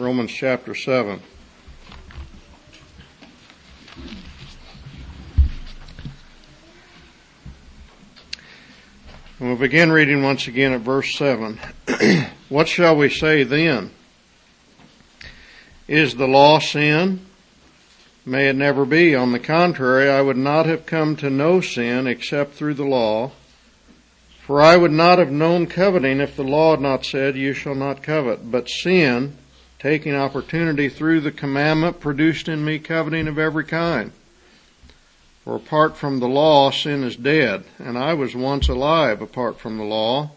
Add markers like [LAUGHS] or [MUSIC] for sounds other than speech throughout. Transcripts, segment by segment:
Romans chapter 7. And we'll begin reading once again at verse 7. [CLEARS THROAT] what shall we say then? Is the law sin? May it never be. On the contrary, I would not have come to know sin except through the law. For I would not have known coveting if the law had not said, You shall not covet. But sin, taking opportunity through the commandment, produced in me coveting of every kind. For apart from the law, sin is dead, and I was once alive apart from the law.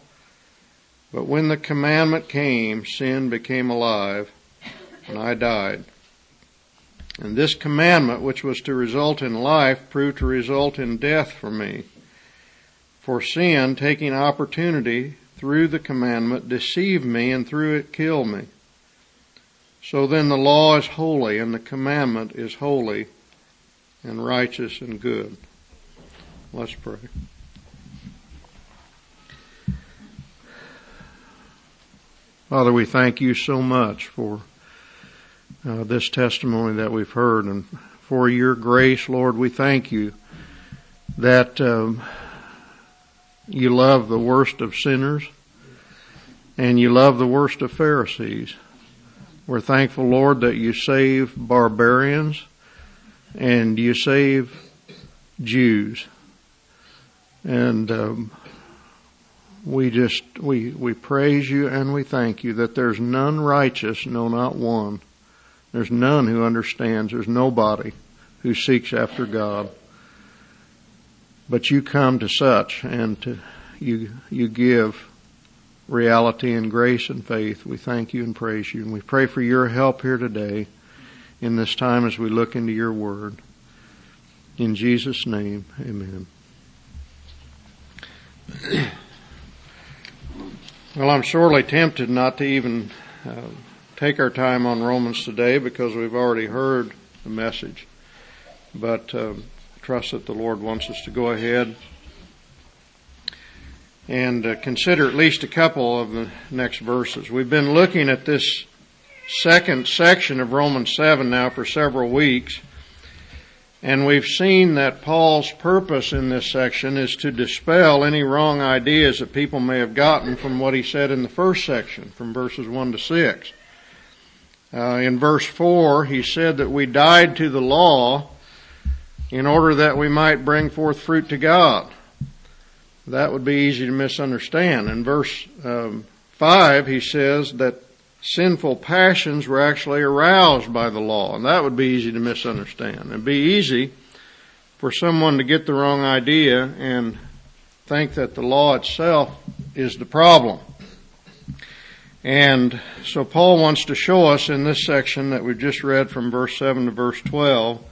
But when the commandment came, sin became alive, and I died. And this commandment, which was to result in life, proved to result in death for me. For sin, taking opportunity through the commandment, deceived me and through it killed me. So then the law is holy and the commandment is holy and righteous and good. Let's pray. Father, we thank you so much for uh, this testimony that we've heard and for your grace, Lord. We thank you that um, you love the worst of sinners and you love the worst of Pharisees. We're thankful, Lord, that you save barbarians and you save Jews. And um, we just we we praise you and we thank you that there's none righteous, no, not one. There's none who understands. There's nobody who seeks after God. But you come to such and to, you you give reality and grace and faith. We thank you and praise you, and we pray for your help here today in this time as we look into your word. In Jesus' name, amen. [CLEARS THROAT] Well, I'm sorely tempted not to even uh, take our time on Romans today because we've already heard the message. But uh, trust that the Lord wants us to go ahead and uh, consider at least a couple of the next verses. We've been looking at this second section of Romans 7 now for several weeks. And we've seen that Paul's purpose in this section is to dispel any wrong ideas that people may have gotten from what he said in the first section, from verses 1 to 6. Uh, in verse 4, he said that we died to the law in order that we might bring forth fruit to God. That would be easy to misunderstand. In verse um, 5, he says that sinful passions were actually aroused by the law, and that would be easy to misunderstand. It'd be easy for someone to get the wrong idea and think that the law itself is the problem. And so Paul wants to show us in this section that we've just read from verse 7 to verse 12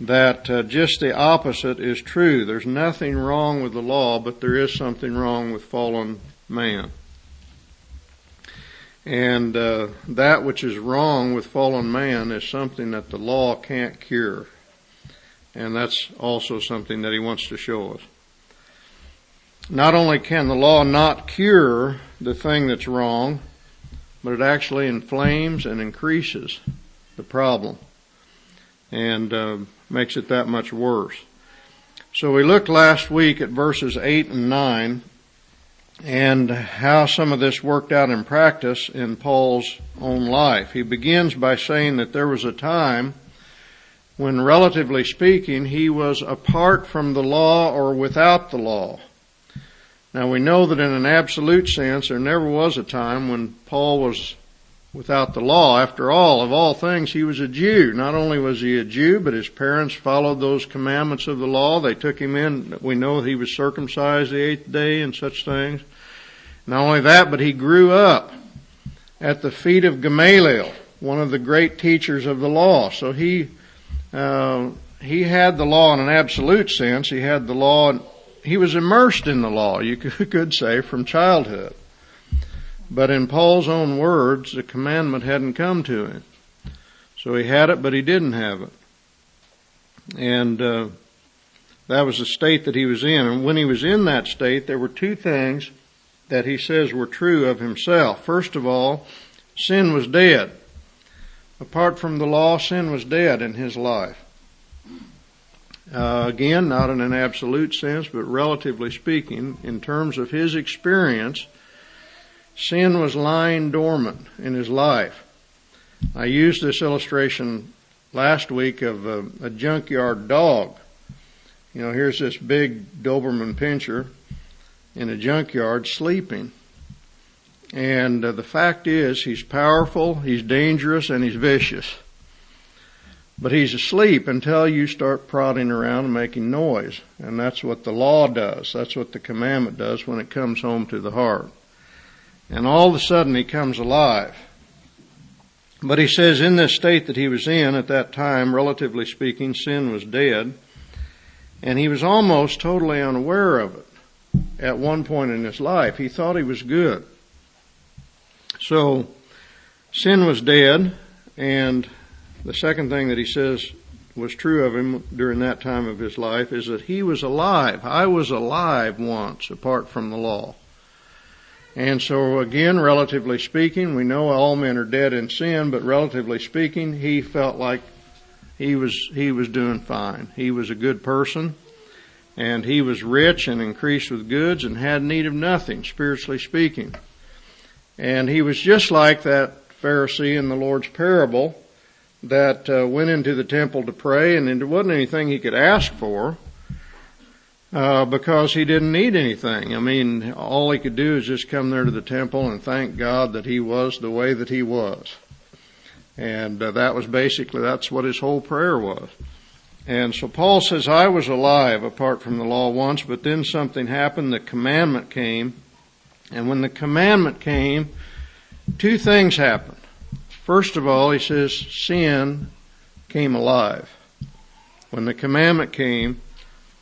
that uh, just the opposite is true. There's nothing wrong with the law, but there is something wrong with fallen man. And uh, that which is wrong with fallen man is something that the law can't cure. And that's also something that he wants to show us. Not only can the law not cure the thing that's wrong, but it actually inflames and increases the problem and uh, makes it that much worse. So we looked last week at verses 8 and 9 and how some of this worked out in practice in Paul's own life. He begins by saying that there was a time when, relatively speaking, he was apart from the law or without the law. Now we know that in an absolute sense, there never was a time when Paul was without the law. After all, of all things, he was a Jew. Not only was he a Jew, but his parents followed those commandments of the law. They took him in. We know he was circumcised the eighth day and such things. Not only that, but he grew up at the feet of Gamaliel, one of the great teachers of the law. So he, uh, he had the law in an absolute sense. He had the law, he was immersed in the law, you [LAUGHS] could say, from childhood. But in Paul's own words, the commandment hadn't come to him. So he had it, but he didn't have it. And uh, that was the state that he was in. And when he was in that state, there were two things that he says were true of himself. First of all, sin was dead. Apart from the law, sin was dead in his life. Uh, again, not in an absolute sense, but relatively speaking, in terms of his experience, sin was lying dormant in his life. I used this illustration last week of a, a junkyard dog. You know, here's this big Doberman pinscher in a junkyard sleeping. And uh, the fact is, he's powerful, he's dangerous, and he's vicious. But he's asleep until you start prodding around and making noise. And that's what the law does. That's what the commandment does when it comes home to the heart. And all of a sudden he comes alive. But he says in this state that he was in at that time, relatively speaking, sin was dead. And he was almost totally unaware of it at one point in his life. He thought he was good. So, sin was dead, and the second thing that he says was true of him during that time of his life is that he was alive. I was alive once apart from the law. And so again, relatively speaking, we know all men are dead in sin, but relatively speaking, he felt like he was, he was doing fine. He was a good person and he was rich and increased with goods and had need of nothing, spiritually speaking. And he was just like that Pharisee in the Lord's parable that uh, went into the temple to pray, and there wasn't anything he could ask for uh, because he didn't need anything. I mean, all he could do is just come there to the temple and thank God that he was the way that he was, and uh, that was basically that's what his whole prayer was. And so Paul says, I was alive apart from the law once, but then something happened. The commandment came. And when the commandment came, two things happened. First of all, he says sin came alive. When the commandment came,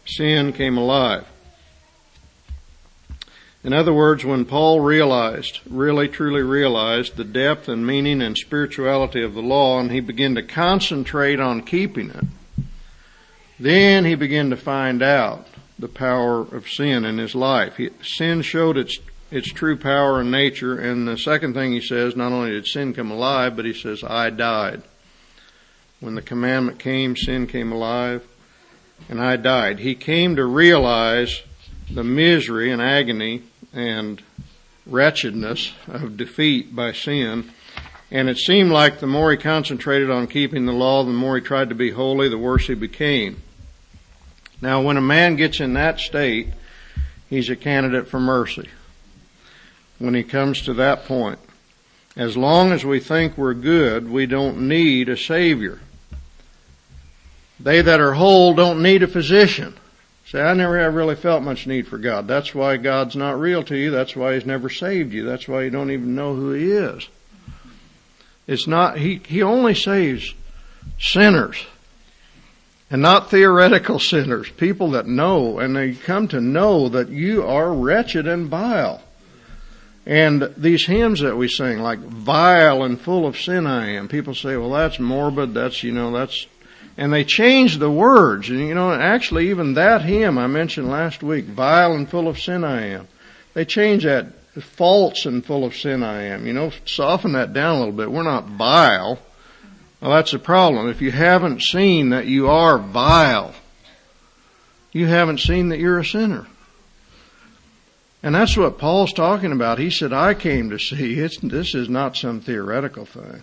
sin came alive. In other words, when Paul realized, really truly realized the depth and meaning and spirituality of the law and he began to concentrate on keeping it, then he began to find out the power of sin in his life. He, sin showed its its true power and nature. And the second thing he says, not only did sin come alive, but he says, I died. When the commandment came, sin came alive, and I died. He came to realize the misery and agony and wretchedness of defeat by sin. And it seemed like the more he concentrated on keeping the law, the more he tried to be holy, the worse he became. Now, when a man gets in that state, he's a candidate for mercy when he comes to that point. As long as we think we're good, we don't need a Savior. They that are whole don't need a physician. Say, I never have really felt much need for God. That's why God's not real to you. That's why He's never saved you. That's why you don't even know who He is. It's not, He, He only saves sinners. And not theoretical sinners. People that know and they come to know that you are wretched and vile. And these hymns that we sing, like vile and full of sin I am, people say, well that's morbid, that's, you know, that's, and they change the words. And you know, actually even that hymn I mentioned last week, vile and full of sin I am, they change that false and full of sin I am. You know, soften that down a little bit. We're not vile. Well, that's the problem. If you haven't seen that you are vile, you haven't seen that you're a sinner. And that's what Paul's talking about. He said, I came to see. It's, this is not some theoretical thing.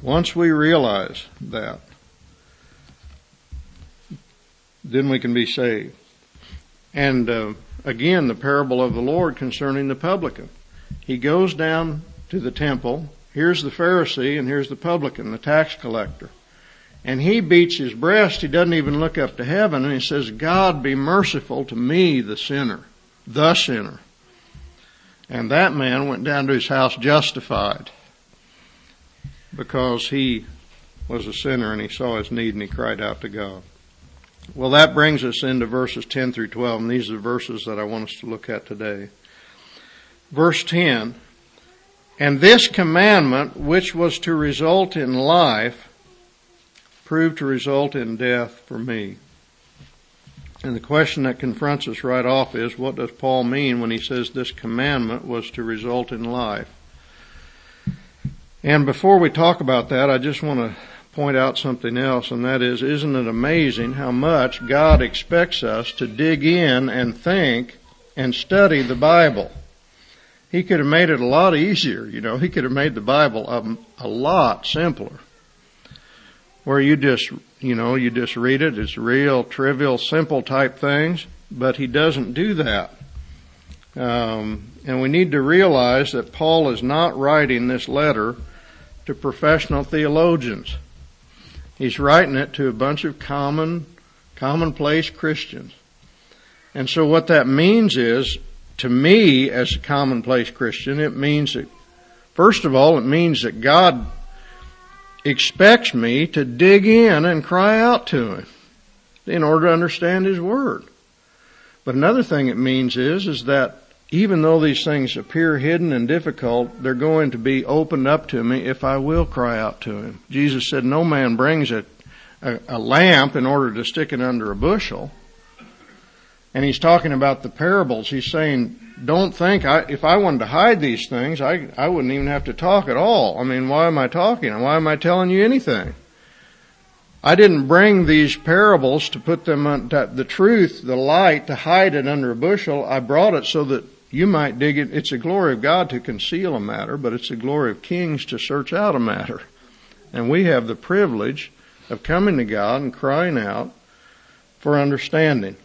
Once we realize that, then we can be saved. And uh, again, the parable of the Lord concerning the publican. He goes down to the temple. Here's the Pharisee and here's the publican, the tax collector and he beats his breast. He doesn't even look up to heaven and he says, God be merciful to me, the sinner, the sinner. And that man went down to his house justified because he was a sinner and he saw his need and he cried out to God. Well, that brings us into verses 10 through 12, and these are the verses that I want us to look at today. Verse 10, and this commandment, which was to result in life, proved to result in death for me. And the question that confronts us right off is, what does Paul mean when he says this commandment was to result in life? And before we talk about that, I just want to point out something else, and that is, isn't it amazing how much God expects us to dig in and think and study the Bible? He could have made it a lot easier, you know, he could have made the Bible a, a lot simpler. Where you just, you know, you just read it, it's real, trivial, simple type things, but he doesn't do that. Um, and we need to realize that Paul is not writing this letter to professional theologians. He's writing it to a bunch of common, commonplace Christians. And so what that means is, to me as a commonplace Christian, it means that, first of all, it means that God expects me to dig in and cry out to Him in order to understand His Word. But another thing it means is, is that even though these things appear hidden and difficult, they're going to be opened up to me if I will cry out to Him. Jesus said, no man brings a, a, a lamp in order to stick it under a bushel. And he's talking about the parables. He's saying, don't think I, if I wanted to hide these things, I, I wouldn't even have to talk at all. I mean, why am I talking? Why am I telling you anything? I didn't bring these parables to put them on the truth, the light, to hide it under a bushel. I brought it so that you might dig it. It's the glory of God to conceal a matter, but it's the glory of kings to search out a matter. And we have the privilege of coming to God and crying out for understanding.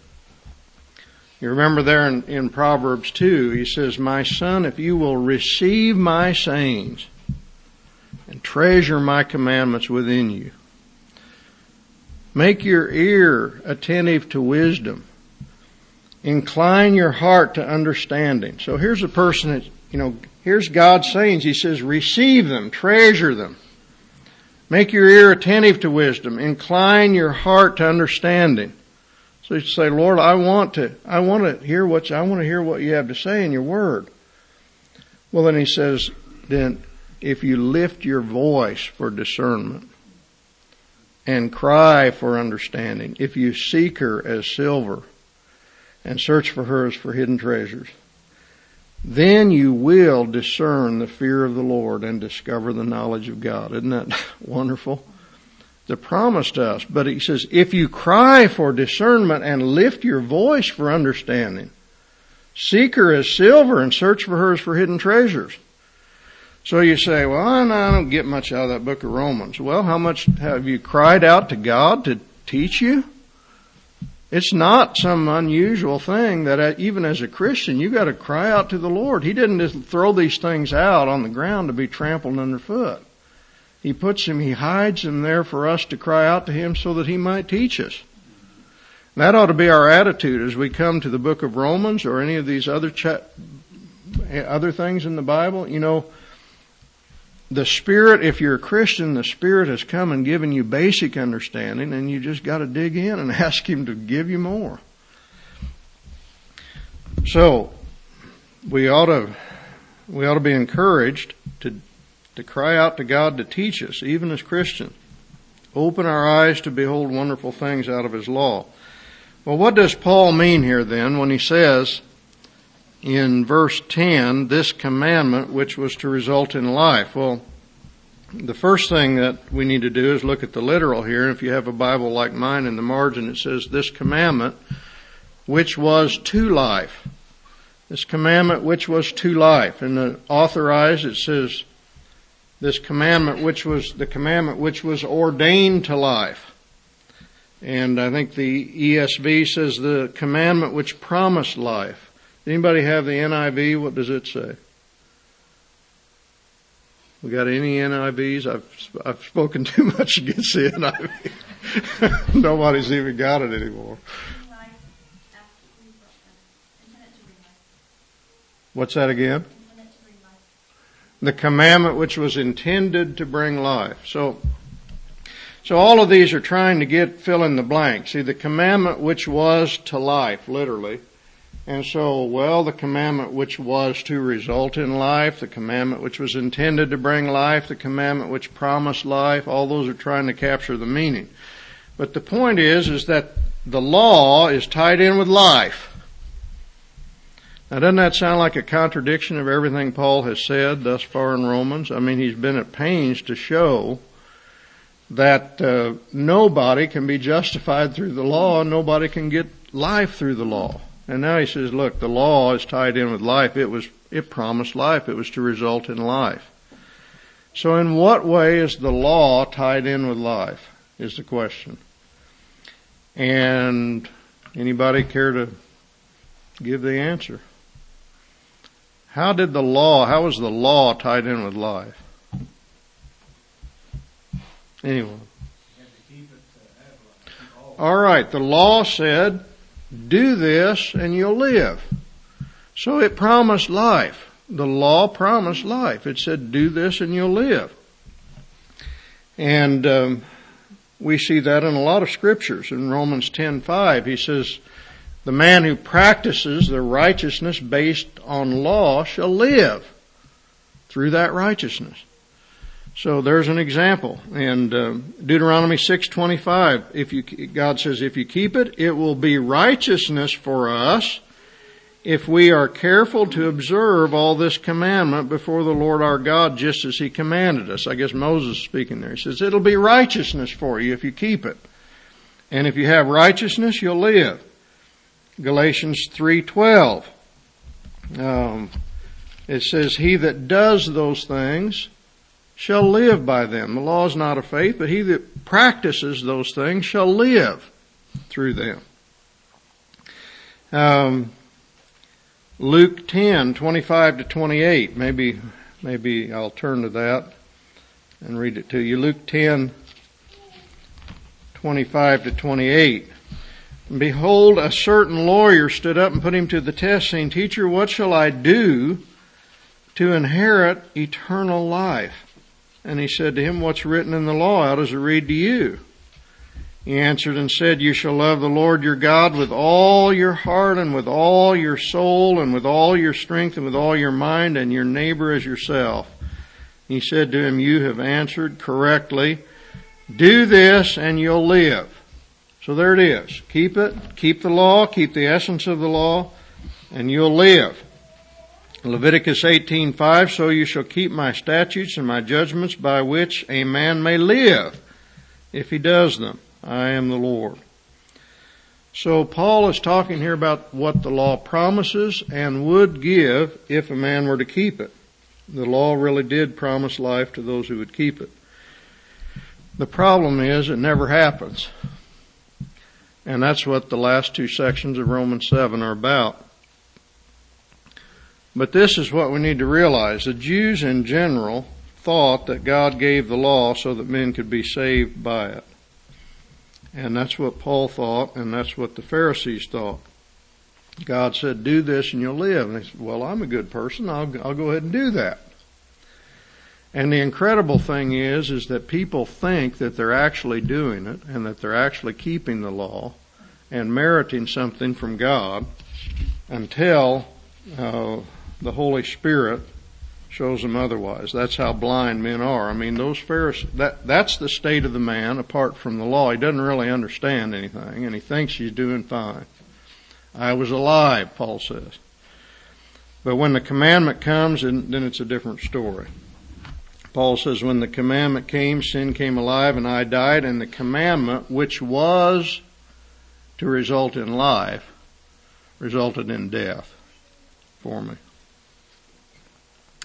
You remember there in, in, Proverbs 2, he says, My son, if you will receive my sayings and treasure my commandments within you, make your ear attentive to wisdom Incline your heart to understanding. So here's a person that, you know, here's God's sayings. He says, receive them, treasure them. Make your ear attentive to wisdom. Incline your heart to understanding. So you say, Lord, I want to, I want to hear what, I want to hear what you have to say in your word. Well, then he says, then if you lift your voice for discernment and cry for understanding, if you seek her as silver and search for her as for hidden treasures. Then you will discern the fear of the Lord and discover the knowledge of God. Isn't that [LAUGHS] wonderful? The promise to us. But he says, if you cry for discernment and lift your voice for understanding, seek her as silver and search for her as for hidden treasures. So you say, well, I don't get much out of that book of Romans. Well, how much have you cried out to God to teach you? It's not some unusual thing that uh, even as a Christian, you've got to cry out to the Lord. He didn't just throw these things out on the ground to be trampled underfoot. He puts them, He hides them there for us to cry out to Him so that He might teach us. That ought to be our attitude as we come to the book of Romans or any of these other cha- other things in the Bible. You know, the Spirit, if you're a Christian, the Spirit has come and given you basic understanding and you just got to dig in and [LAUGHS] ask Him to give you more. So, we ought to, we ought to be encouraged to, to cry out to God to teach us, even as Christians. Open our eyes to behold wonderful things out of His law. Well, what does Paul mean here then when he says, in verse 10 this commandment which was to result in life. Well, the first thing that we need to do is look at the literal here. If you have a Bible like mine in the margin, it says this commandment which was to life. This commandment which was to life. In the authorized it says this commandment which was the commandment which was ordained to life. And I think the ESV says the commandment which promised life. Anybody have the NIV? What does it say? We got any NIVs? I've I've spoken [LAUGHS] too much against the NIV. [LAUGHS] Nobody's even got it anymore. What's that again? The commandment which was intended to bring life. So, so all of these are trying to get fill in the blank. See, the commandment which was to life, literally, and so, well, the commandment which was to result in life, the commandment which was intended to bring life, the commandment which promised life, all those are trying to capture the meaning. But the point is, is that the law is tied in with life. Now doesn't that sound like a contradiction of everything Paul has said thus far in Romans? I mean, he's been at pains to show that uh, nobody can be justified through the law nobody can get life through the law. And now he says, look, the law is tied in with life. It was, it promised life. It was to result in life. So in what way is the law tied in with life is the question. And anybody care to give the answer? How did the law, how was the law tied in with life? Anyone? All right, the law said, do this and you'll live. So it promised life. The law promised life. It said, do this and you'll live. And um, we see that in a lot of scriptures. In Romans 10:5, he says, "The man who practices the righteousness based on law shall live through that righteousness." So there's an example. And uh, Deuteronomy 6:25, if you God says if you keep it, it will be righteousness for us if we are careful to observe all this commandment before the Lord our God just as he commanded us. I guess Moses is speaking there. He says it'll be righteousness for you if you keep it. And if you have righteousness, you'll live. Galatians 3:12. Um, it says, "He that does those things shall live by them. The law is not of faith, but he that practices those things shall live through them. Um, Luke 10, 25 to 28. Maybe, maybe I'll turn to that and read it to you. Luke 10, 25 to 28. Behold, a certain lawyer stood up and put him to the test, saying, Teacher, what shall I do to inherit eternal life? And he said to him, What's written in the law? How does it read to you? He answered and said, You shall love the Lord your God with all your heart and with all your soul and with all your strength and with all your mind and your neighbor as yourself. He said to him, You have answered correctly. Do this and you'll live. So there it is. Keep it. Keep the law. Keep the essence of the law and you'll live. Leviticus 18:5 so you shall keep my statutes and my judgments by which a man may live if he does them. I am the Lord. So Paul is talking here about what the law promises and would give if a man were to keep it. The law really did promise life to those who would keep it. The problem is it never happens. And that's what the last two sections of Romans 7 are about but this is what we need to realize. The Jews in general thought that God gave the law so that men could be saved by it. And that's what Paul thought, and that's what the Pharisees thought. God said, do this and you'll live. And they said, well, I'm a good person. I'll, I'll go ahead and do that. And the incredible thing is, is that people think that they're actually doing it and that they're actually keeping the law and meriting something from God until uh, the Holy Spirit shows them otherwise. That's how blind men are. I mean, those Pharisees, that, that's the state of the man apart from the law. He doesn't really understand anything and he thinks he's doing fine. I was alive, Paul says. But when the commandment comes, then it's a different story. Paul says, when the commandment came, sin came alive and I died, and the commandment, which was to result in life, resulted in death for me.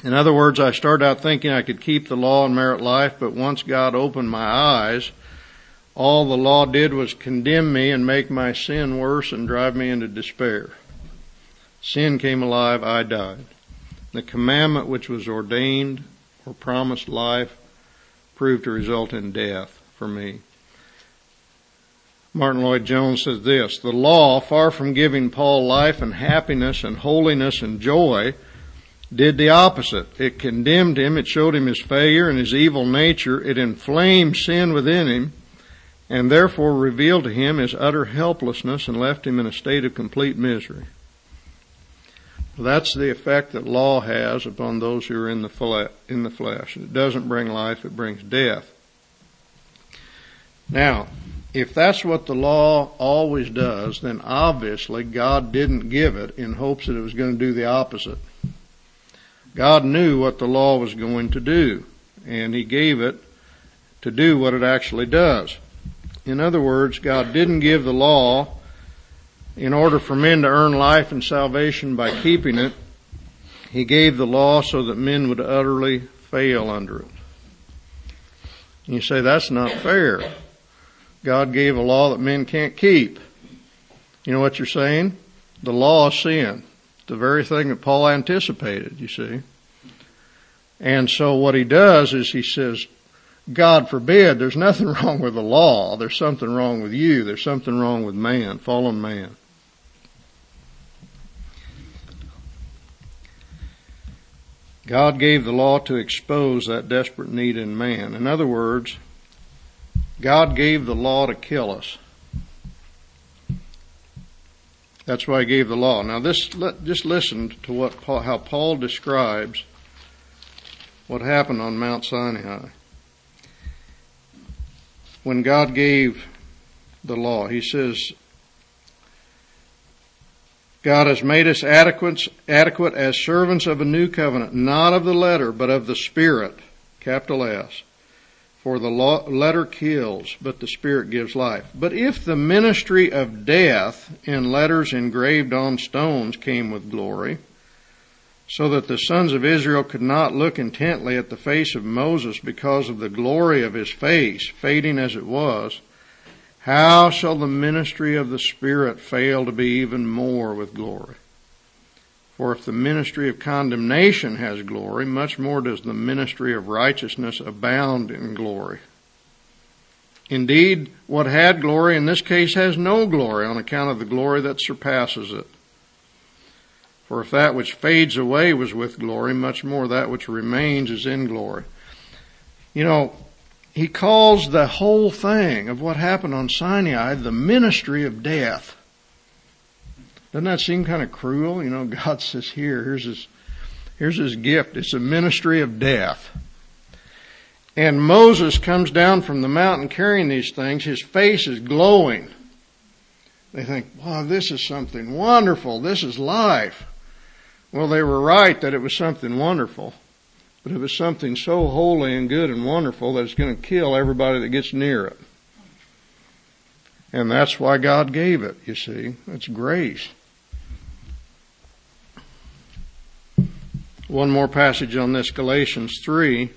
In other words, I started out thinking I could keep the law and merit life, but once God opened my eyes, all the law did was condemn me and make my sin worse and drive me into despair. Sin came alive, I died. The commandment which was ordained or promised life proved to result in death for me. Martyn Lloyd-Jones says this, the law, far from giving Paul life and happiness and holiness and joy, did the opposite. It condemned him, it showed him his failure and his evil nature, it inflamed sin within him, and therefore revealed to him his utter helplessness and left him in a state of complete misery. That's the effect that law has upon those who are in the, flesh. It doesn't bring life, it brings death. Now, if that's what the law always does, then obviously God didn't give it in hopes that it was going to do the opposite. God knew what the law was going to do, and He gave it to do what it actually does. In other words, God didn't give the law in order for men to earn life and salvation by keeping it. He gave the law so that men would utterly fail under it. You say, that's not fair. God gave a law that men can't keep. You know what you're saying? The law is sin. The very thing that Paul anticipated, you see. And so what he does is he says, God forbid, there's nothing [LAUGHS] wrong with the law. There's something wrong with you. There's something wrong with man, fallen man. God gave the law to expose that desperate need in man. In other words, God gave the law to kill us. That's why he gave the law. Now this, just listen to what Paul, how Paul describes what happened on Mount Sinai. When God gave the law, he says, God has made us adequate, adequate as servants of a new covenant, not of the letter, but of the Spirit, capital S. For the letter kills, but the Spirit gives life. But if the ministry of death in letters engraved on stones came with glory, so that the sons of Israel could not look intently at the face of Moses because of the glory of his face, fading as it was, how shall the ministry of the Spirit fail to be even more with glory? For if the ministry of condemnation has glory, much more does the ministry of righteousness abound in glory. Indeed, what had glory in this case has no glory on account of the glory that surpasses it. For if that which fades away was with glory, much more that which remains is in glory. You know, he calls the whole thing of what happened on Sinai the ministry of death. Doesn't that seem kind of cruel? You know, [LAUGHS] God says here, here's his, here's his gift. It's a ministry of death. And Moses comes down from the mountain carrying these things. His face is glowing. They think, wow, this is something wonderful. This is life. Well, they were right that it was something wonderful. But it was something so holy and good and wonderful that it's going to kill everybody that gets near it. And that's why God gave it, you see. It's grace. One more passage on this, Galatians 3.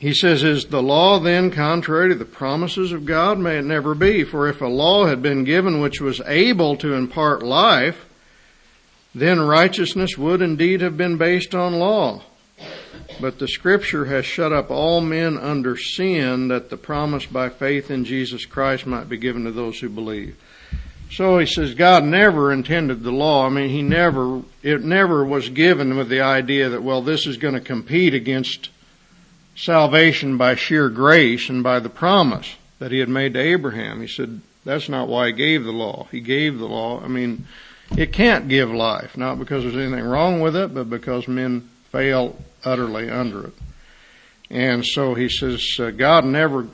He says, Is the law then contrary to the promises of God? May it never be. For if a law had been given which was able to impart life, then righteousness would indeed have been based on law. But the scripture has shut up all men under sin that the promise by faith in Jesus Christ might be given to those who believe. So he says God never intended the law. I mean, he never, it never was given with the idea that, well, this is going to compete against salvation by sheer grace and by the promise that he had made to Abraham. He said, that's not why he gave the law. He gave the law. I mean, it can't give life, not because there's anything wrong with it, but because men fail utterly under it. And so he says, uh, God never,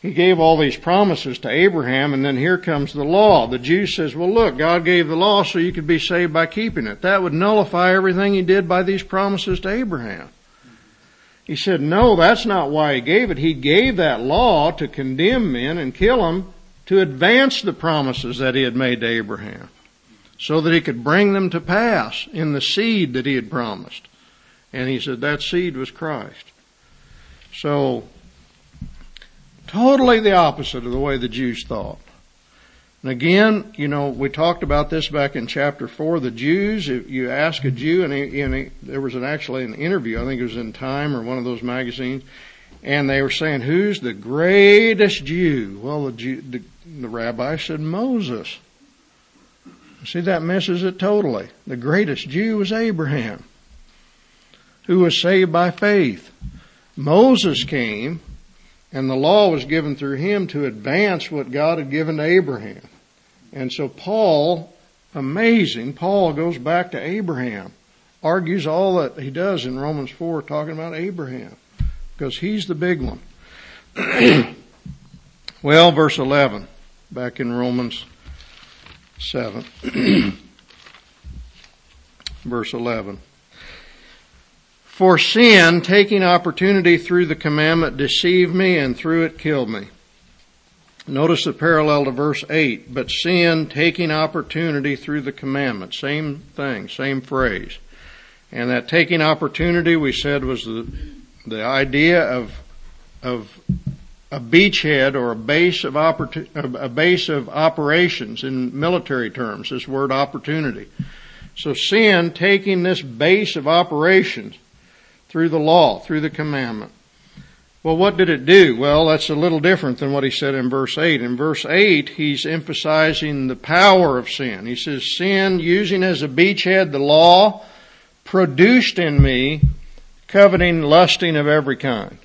he gave all these promises to Abraham and then here comes the law. The Jew says, well look, God gave the law so you could be saved by keeping it. That would nullify everything he did by these promises to Abraham. He said, no, that's not why he gave it. He gave that law to condemn men and kill them to advance the promises that he had made to Abraham so that he could bring them to pass in the seed that he had promised. And he said that seed was Christ. So, totally the opposite of the way the Jews thought. And again, you know, we talked about this back in chapter four. The Jews, if you ask a Jew, and, he, and he, there was an, actually an interview, I think it was in Time or one of those magazines, and they were saying, "Who's the greatest Jew?" Well, the, Jew, the, the rabbi said Moses. See, that misses it totally. The greatest Jew was Abraham, who was saved by faith. Moses came, and the law was given through him to advance what God had given to Abraham. And so Paul, amazing, Paul goes back to Abraham, argues all that he does in Romans 4 talking about Abraham, because he's the big one. [CLEARS THROAT] Well, verse 11, back in Romans 7. [CLEARS THROAT] verse 11. For sin, taking opportunity through the commandment, deceived me and through it killed me. Notice the parallel to verse 8. But sin, taking opportunity through the commandment. Same thing, same phrase. And that taking opportunity, we said, was the, the idea of, of a beachhead or a base of a base of operations in military terms, this word opportunity. So sin taking this base of operations through the law, through the commandment. Well, what did it do? Well, that's a little different than what he said in verse 8. In verse 8, he's emphasizing the power of sin. He says, sin, using as a beachhead the law, produced in me coveting, lusting of every kind.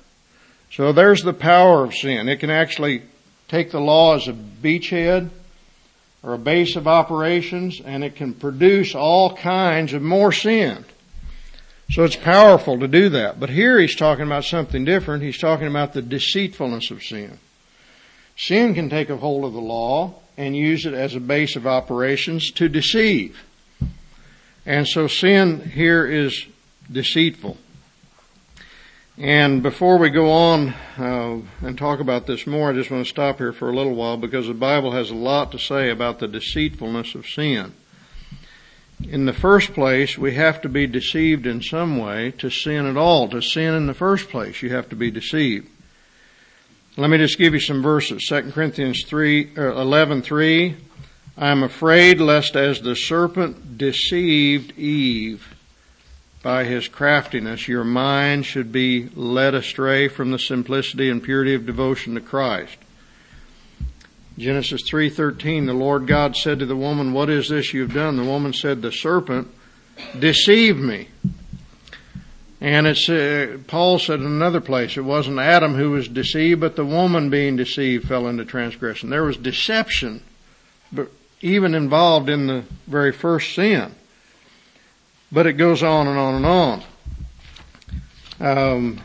So there's the power of sin. It can actually take the law as a beachhead or a base of operations and it can produce all kinds of more sin. So it's powerful to do that. But here he's talking about something different. He's talking about the deceitfulness of sin. Sin can take a hold of the law and use it as a base of operations to deceive. And so sin here is deceitful. And before we go on uh, and talk about this more, I just want to stop here for a little while because the Bible has a lot to say about the deceitfulness of sin. In the first place, we have to be deceived in some way to sin at all. To sin in the first place, you have to be deceived. Let me just give you some verses. 2 Corinthians 3, uh, 11, 3. I am afraid lest as the serpent deceived Eve by his craftiness, your mind should be led astray from the simplicity and purity of devotion to Christ. Genesis 3:13 the Lord God said to the woman what is this you've done the woman said the serpent deceived me and it's uh, Paul said in another place it wasn't Adam who was deceived but the woman being deceived fell into transgression there was deception but even involved in the very first sin but it goes on and on and on. Um,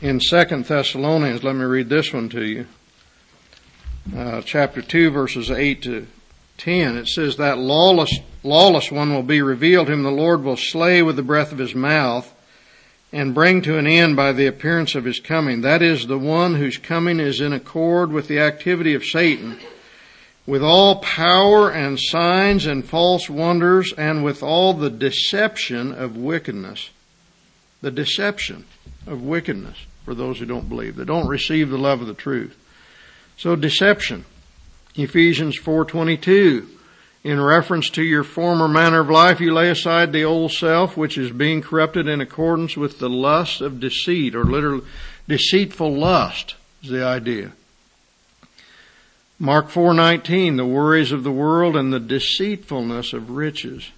in Second Thessalonians, let me read this one to you. Uh, chapter 2 verses 8 to 10, it says that lawless, lawless one will be revealed whom the Lord will slay with the breath of his mouth and bring to an end by the appearance of his coming. That is the one whose coming is in accord with the activity of Satan with all power and signs and false wonders and with all the deception of wickedness. The deception of wickedness for those who don't believe, that don't receive the love of the truth. So deception. Ephesians 4:22 in reference to your former manner of life you lay aside the old self which is being corrupted in accordance with the lust of deceit or literally deceitful lust is the idea Mark 4:19 the worries of the world and the deceitfulness of riches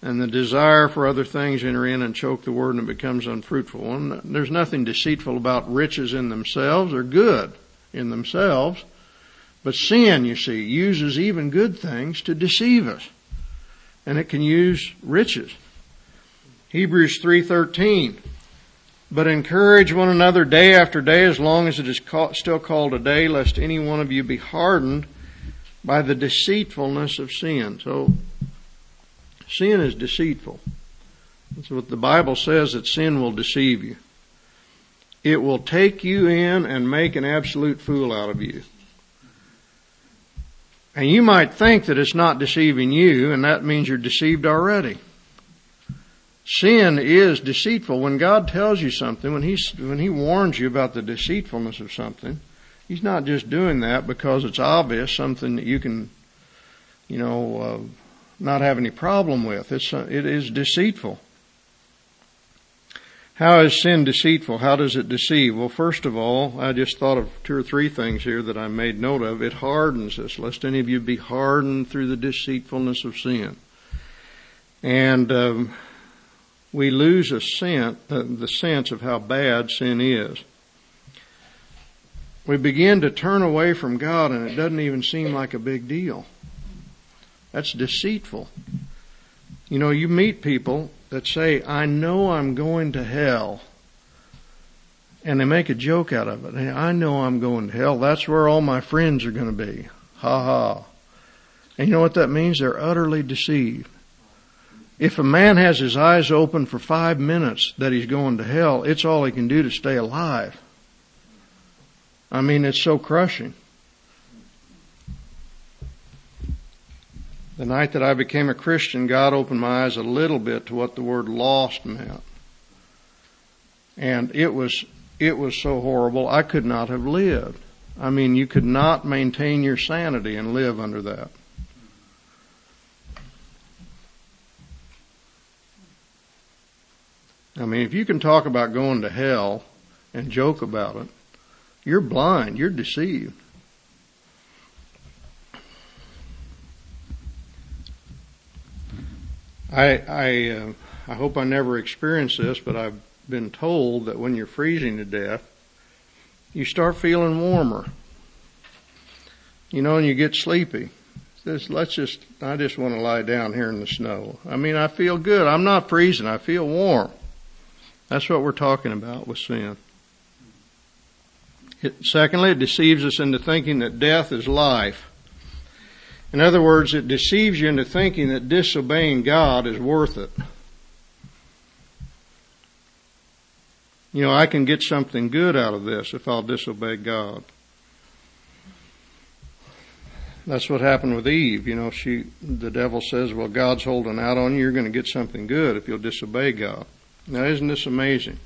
and the desire for other things enter in and choke the word and it becomes unfruitful. And there's nothing deceitful about riches in themselves or good in themselves, but sin, you see, uses even good things to deceive us. And it can use riches. Hebrews 3:13 but encourage one another day after day as long as it is still called a day, lest any one of you be hardened by the deceitfulness of sin. So, sin is deceitful. That's what the Bible says that sin will deceive you. It will take you in and make an absolute fool out of you. And you might think that it's not deceiving you, and that means you're deceived already. Sin is deceitful. When God tells you something, when He, when He warns you about the deceitfulness of something, He's not just doing that because it's obvious, something that you can, you know, uh, not have any problem with. It's, uh, it is deceitful. How is sin deceitful? How does it deceive? Well, first of all, I just thought of two or three things here that I made note of. It hardens us, lest any of you be hardened through the deceitfulness of sin. And um, we lose a sense, uh, the sense of how bad sin is. We begin to turn away from God and it doesn't even seem like a big deal. That's deceitful. You know, you meet people that say, I know I'm going to hell. And they make a joke out of it. I know I'm going to hell. That's where all my friends are going to be. Ha ha. And you know what that means? They're utterly deceived. If a man has his eyes open for five minutes that he's going to hell, it's all he can do to stay alive. I mean, it's so crushing. The night that I became a Christian, God opened my eyes a little bit to what the word lost meant. And it was, it was so horrible, I could not have lived. I mean, you could not maintain your sanity and live under that. I mean, if you can talk about going to hell and joke about it, you're blind, you're deceived. I I uh, I hope I never experience this, but I've been told that when you're freezing to death, you start feeling warmer. You know, and you get sleepy. Let's just, I just want to lie down here in the snow. I mean, I feel good. I'm not freezing. I feel warm. That's what we're talking about with sin. It, secondly, it deceives us into thinking that death is life. In other words, it deceives you into thinking that disobeying God is worth it. You know, I can get something good out of this if I'll disobey God. That's what happened with Eve. You know, she, the devil says, well, God's holding out on you. You're going to get something good if you'll disobey God. Now, isn't this amazing?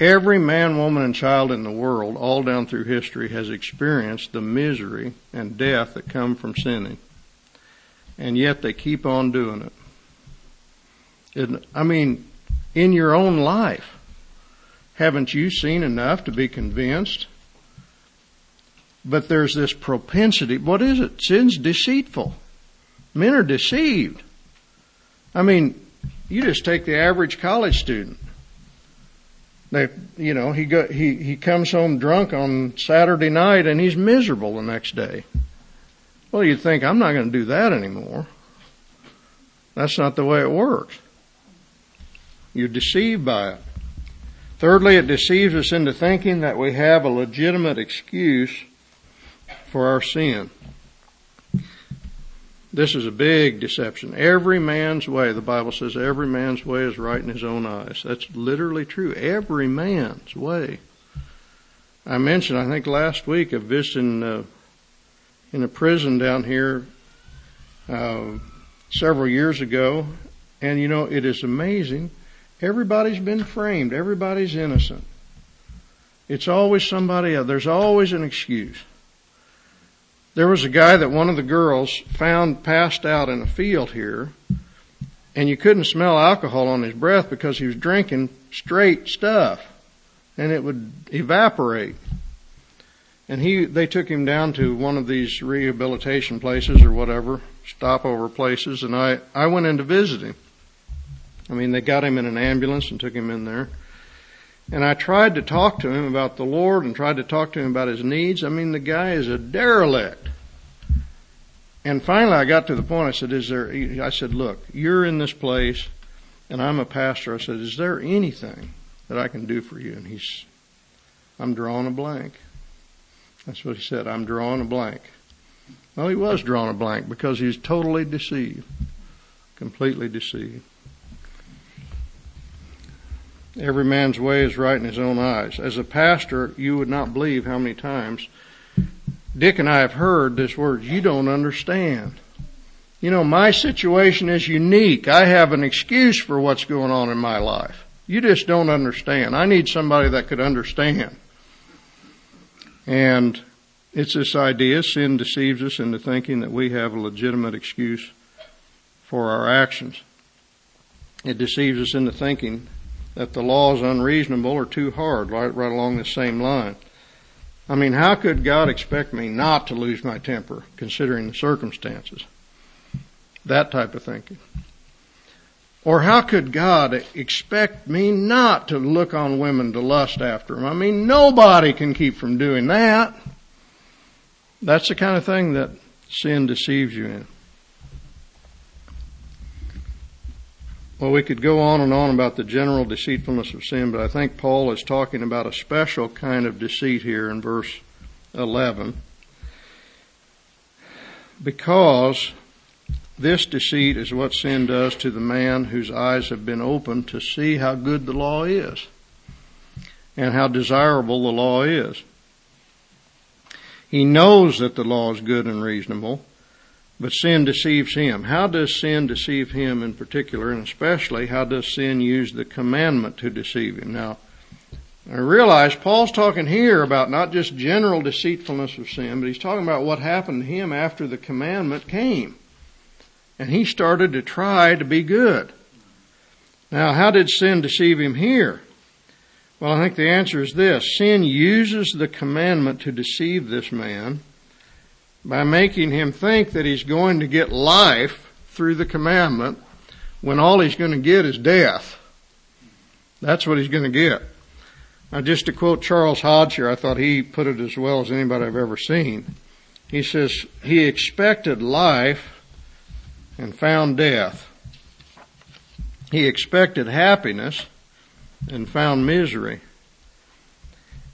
Every man, woman, and child in the world, all down through history, has experienced the misery and death that come from sinning. And yet they keep on doing it. it I mean, in your own life, haven't you seen enough to be convinced? But there's this propensity. What is it? Sin's deceitful. Men are deceived. I mean, you just take the average college student. They, you know, he go, he he comes home drunk on Saturday night and he's miserable the next day. Well, you'd think I'm not going to do that anymore. That's not the way it works. You're deceived by it. Thirdly, it deceives us into thinking that we have a legitimate excuse for our sin. This is a big deception. Every man's way, the Bible says every man's way is right in his own eyes. That's literally true. Every man's way. I mentioned, I think last week, of visiting uh, in a prison down here uh, several years ago, and you know, it is amazing Everybody's been framed. Everybody's innocent. It's always somebody else. There's always an excuse. There was a guy that one of the girls found passed out in a field here, and you couldn't smell alcohol on his breath because he was drinking straight stuff, and it would evaporate. And he, they took him down to one of these rehabilitation places or whatever, stopover places, and I, I went in to visit him. I mean, they got him in an ambulance and took him in there. And I tried to talk to him about the Lord and tried to talk to him about his needs. I mean, the guy is a derelict. And finally I got to the point, I said, is there, I said, look, you're in this place and I'm a pastor. I said, is there anything that I can do for you? And he's, I'm drawing a blank. That's what he said. I'm drawing a blank. Well, he was drawing a blank because he's totally deceived. Completely deceived. Every man's way is right in his own eyes. As a pastor, you would not believe how many times Dick and I have heard this word, you don't understand. You know, my situation is unique. I have an excuse for what's going on in my life. You just don't understand. I need somebody that could understand. And it's this idea, sin deceives us into thinking that we have a legitimate excuse for our actions. It deceives us into thinking that the law is unreasonable or too hard, right, right along the same line. I mean, how could God expect me not to lose my temper considering the circumstances? That type of thinking. Or how could God expect me not to look on women to lust after them? I mean, nobody can keep from doing that. That's the kind of thing that sin deceives you in. Well, we could go on and on about the general deceitfulness of sin, but I think Paul is talking about a special kind of deceit here in verse 11. Because this deceit is what sin does to the man whose eyes have been opened to see how good the law is and how desirable the law is. He knows that the law is good and reasonable, but sin deceives him. How does sin deceive him in particular, and especially how does sin use the commandment to deceive him? Now, I realize Paul's talking here about not just general deceitfulness of sin, but he's talking about what happened to him after the commandment came. And he started to try to be good. Now, how did sin deceive him here? Well, I think the answer is this. Sin uses the commandment to deceive this man by making him think that he's going to get life through the commandment when all he's going to get is death. That's what he's going to get. Now, just to quote Charles Hodge here, I thought he put it as well as anybody I've ever seen. He says, he expected life and found death. He expected happiness and found misery.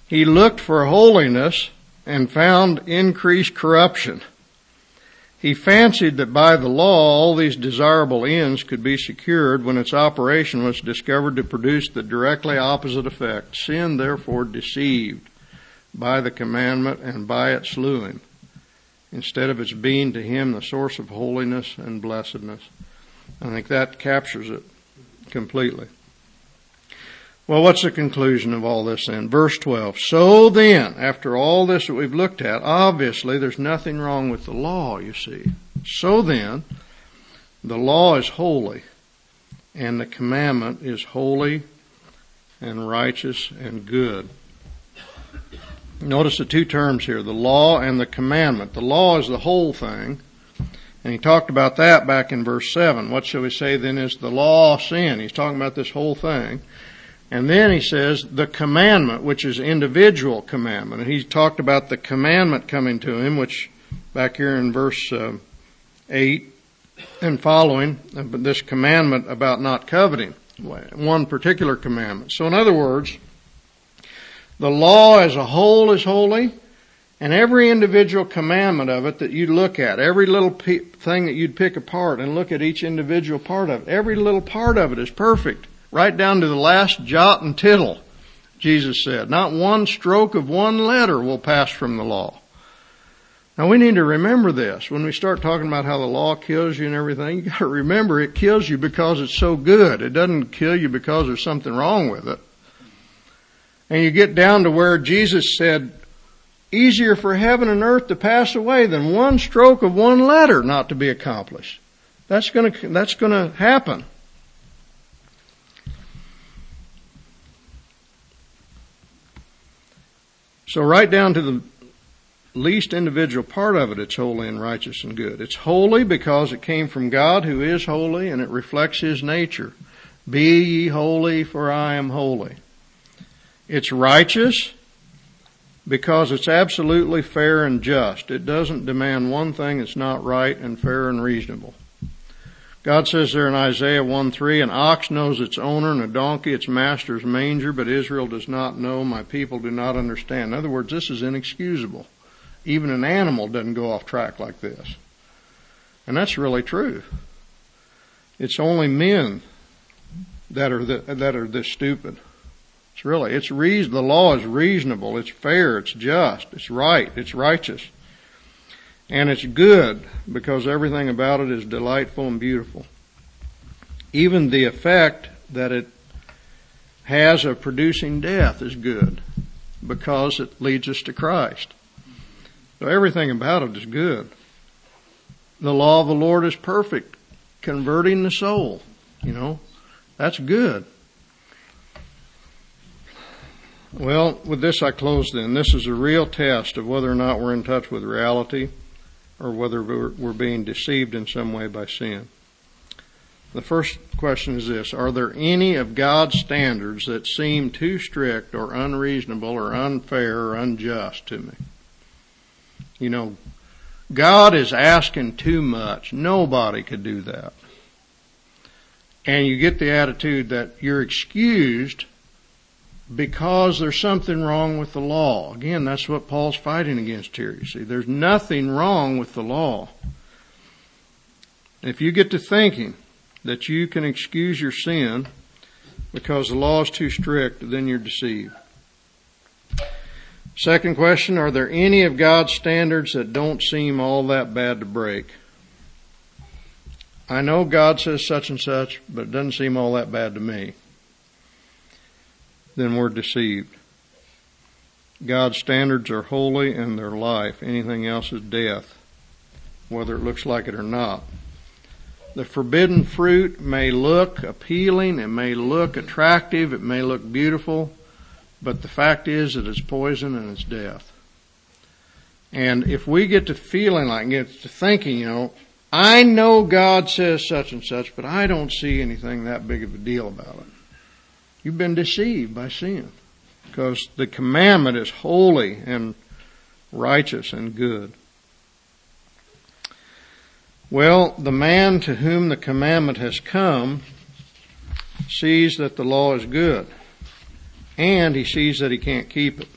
He looked for holiness and found increased corruption. He fancied that by the law all these desirable ends could be secured when its operation was discovered to produce the directly opposite effect. Sin therefore deceived by the commandment and by it slew him, instead of its being to him the source of holiness and blessedness. I think that captures it completely. Well, what's the conclusion of all this then? Verse 12. So then, after all this that we've looked at, obviously there's nothing wrong with the law, you see. So then, the law is holy, and the commandment is holy and righteous and good. Notice the two terms here, the law and the commandment. The law is the whole thing, and he talked about that back in verse 7. What shall we say then is the law sin? He's talking about this whole thing. And then he says the commandment, which is individual commandment. And he talked about the commandment coming to him, which back here in verse uh, 8 and following, uh, this commandment about not coveting, one particular commandment. So in other words, the law as a whole is holy, and every individual commandment of it that you look at, every little thing that you'd pick apart and look at each individual part of it, every little part of it is perfect right down to the last jot and tittle, Jesus said. Not one stroke of one letter will pass from the law. Now we need to remember this. When we start talking about how the law kills you and everything, you [LAUGHS] gotta remember it kills you because it's so good. It doesn't kill you because there's something wrong with it. And you get down to where Jesus said, easier for heaven and earth to pass away than one stroke of one letter not to be accomplished. That's gonna, that's gonna happen. So right down to the least individual part of it, it's holy and righteous and good. It's holy because it came from God who is holy and it reflects His nature. Be ye holy for I am holy. It's righteous because it's absolutely fair and just. It doesn't demand one thing that's not right and fair and reasonable. God says there in Isaiah 1 3, an ox knows its owner and a donkey its master's manger, but Israel does not know, my people do not understand. In other words, this is inexcusable. Even an animal doesn't go off track like this. And that's really true. It's only men that are the, that are this stupid. It's really, it's reason, the law is reasonable, it's fair, it's just, it's right, it's righteous. And it's good because everything about it is delightful and beautiful. Even the effect that it has of producing death is good because it leads us to Christ. So everything about it is good. The law of the Lord is perfect, converting the soul. You know, that's good. Well, with this I close then. This is a real test of whether or not we're in touch with reality or whether we're, being deceived in some way by sin. The first question is this Are there any of God's standards that seem too strict or unreasonable or unfair or unjust to me? You know, God is asking too much. Nobody could do that. and you get the attitude that you're excused because there's something wrong with the law. Again, that's what Paul's fighting against here. You see, there's nothing wrong with the law. If you get to thinking that you can excuse your sin because the law is too strict, then you're deceived. Second question, are there any of God's standards that don't seem all that bad to break? I know God says such and such, but it doesn't seem all that bad to me. Then we're deceived. God's standards are holy and they're life. Anything else is death, whether it looks like it or not. The forbidden fruit may look appealing, it may look attractive, it may look beautiful, but the fact is that it's poison and it's death. And if we get to feeling like, get to thinking, you know, I know God says such and such, but I don't see anything that big of a deal about it. You've been deceived by sin because the commandment is holy and righteous and good. Well, the man to whom the commandment has come sees that the law is good and he sees that he can't keep it.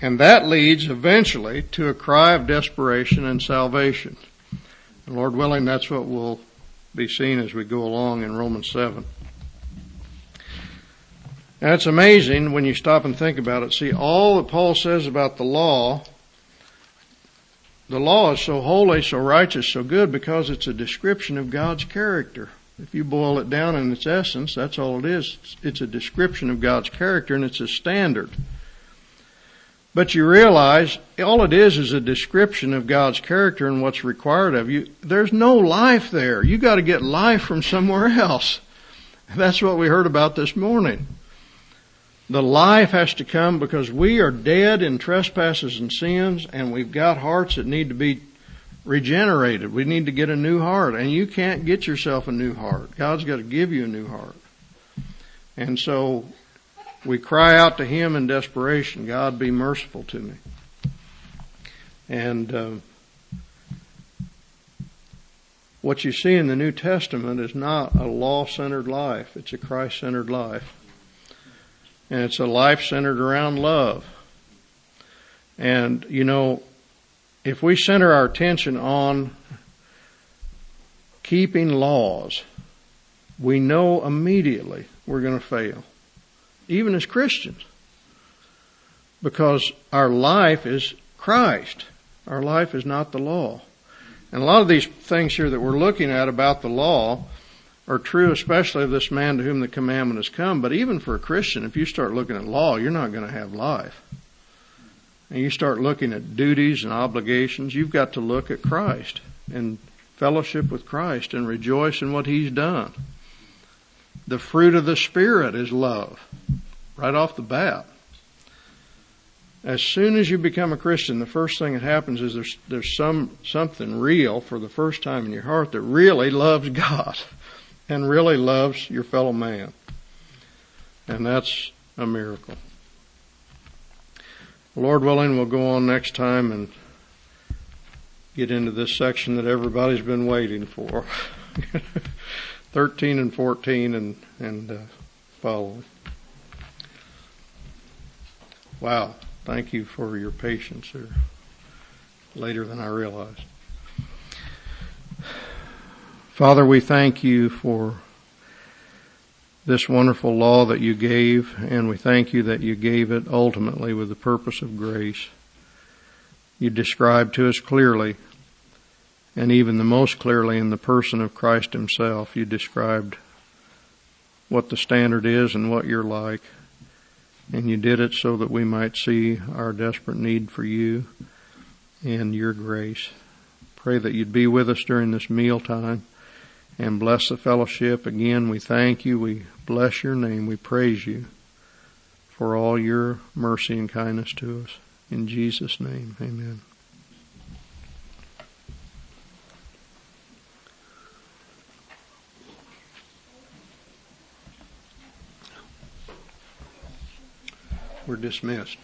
And that leads eventually to a cry of desperation and salvation. And Lord willing, that's what will be seen as we go along in Romans 7. Now it's amazing when you stop and think about it. See, all that Paul says about the law the law is so holy, so righteous, so good because it's a description of God's character. If you boil it down in its essence, that's all it is. It's a description of God's character and it's a standard. But you realize all it is is a description of God's character and what's required of you. There's no life there. You gotta get life from somewhere [LAUGHS] else. That's what we heard about this morning. The life has to come because we are dead in trespasses and sins and we've got hearts that need to be regenerated. We need to get a new heart and you can't get yourself a new heart. God's got to give you a new heart. And so we cry out to Him in desperation, God be merciful to me. And, uh, what you see in the New Testament is not a law-centered life. It's a Christ-centered life and it's a life centered around love. And, you know, if we center our attention on keeping laws, we know immediately we're going to fail, even as Christians, because our life is Christ. Our life is not the law. And a lot of these things here that we're looking at about the law are true, especially of this man to whom the commandment has come. But even for a Christian, if you start looking at law, you're not going to have life. And you start looking at duties and obligations, you've got to look at Christ and fellowship with Christ and rejoice in what He's done. The fruit of the Spirit is love, right off the bat. As soon as you become a Christian, the first thing that happens is there's, there's some, something real for the first time in your heart that really loves God [LAUGHS] and really loves your fellow man. And that's a miracle. Lord willing, we'll go on next time and get into this section that everybody's been waiting for. [LAUGHS] 13 and 14 and, and uh, following. Wow. Thank you for your patience. They're later than I realized. Father, we thank you for this wonderful law that you gave, and we thank you that you gave it ultimately with the purpose of grace. You described to us clearly, and even the most clearly in the person of Christ himself, you described what the standard is and what you're like. And you did it so that we might see our desperate need for you and your grace. Pray that you'd be with us during this meal time and bless the fellowship. Again, we thank you. We bless your name. We praise you for all your mercy and kindness to us. In Jesus' name, amen. We're dismissed.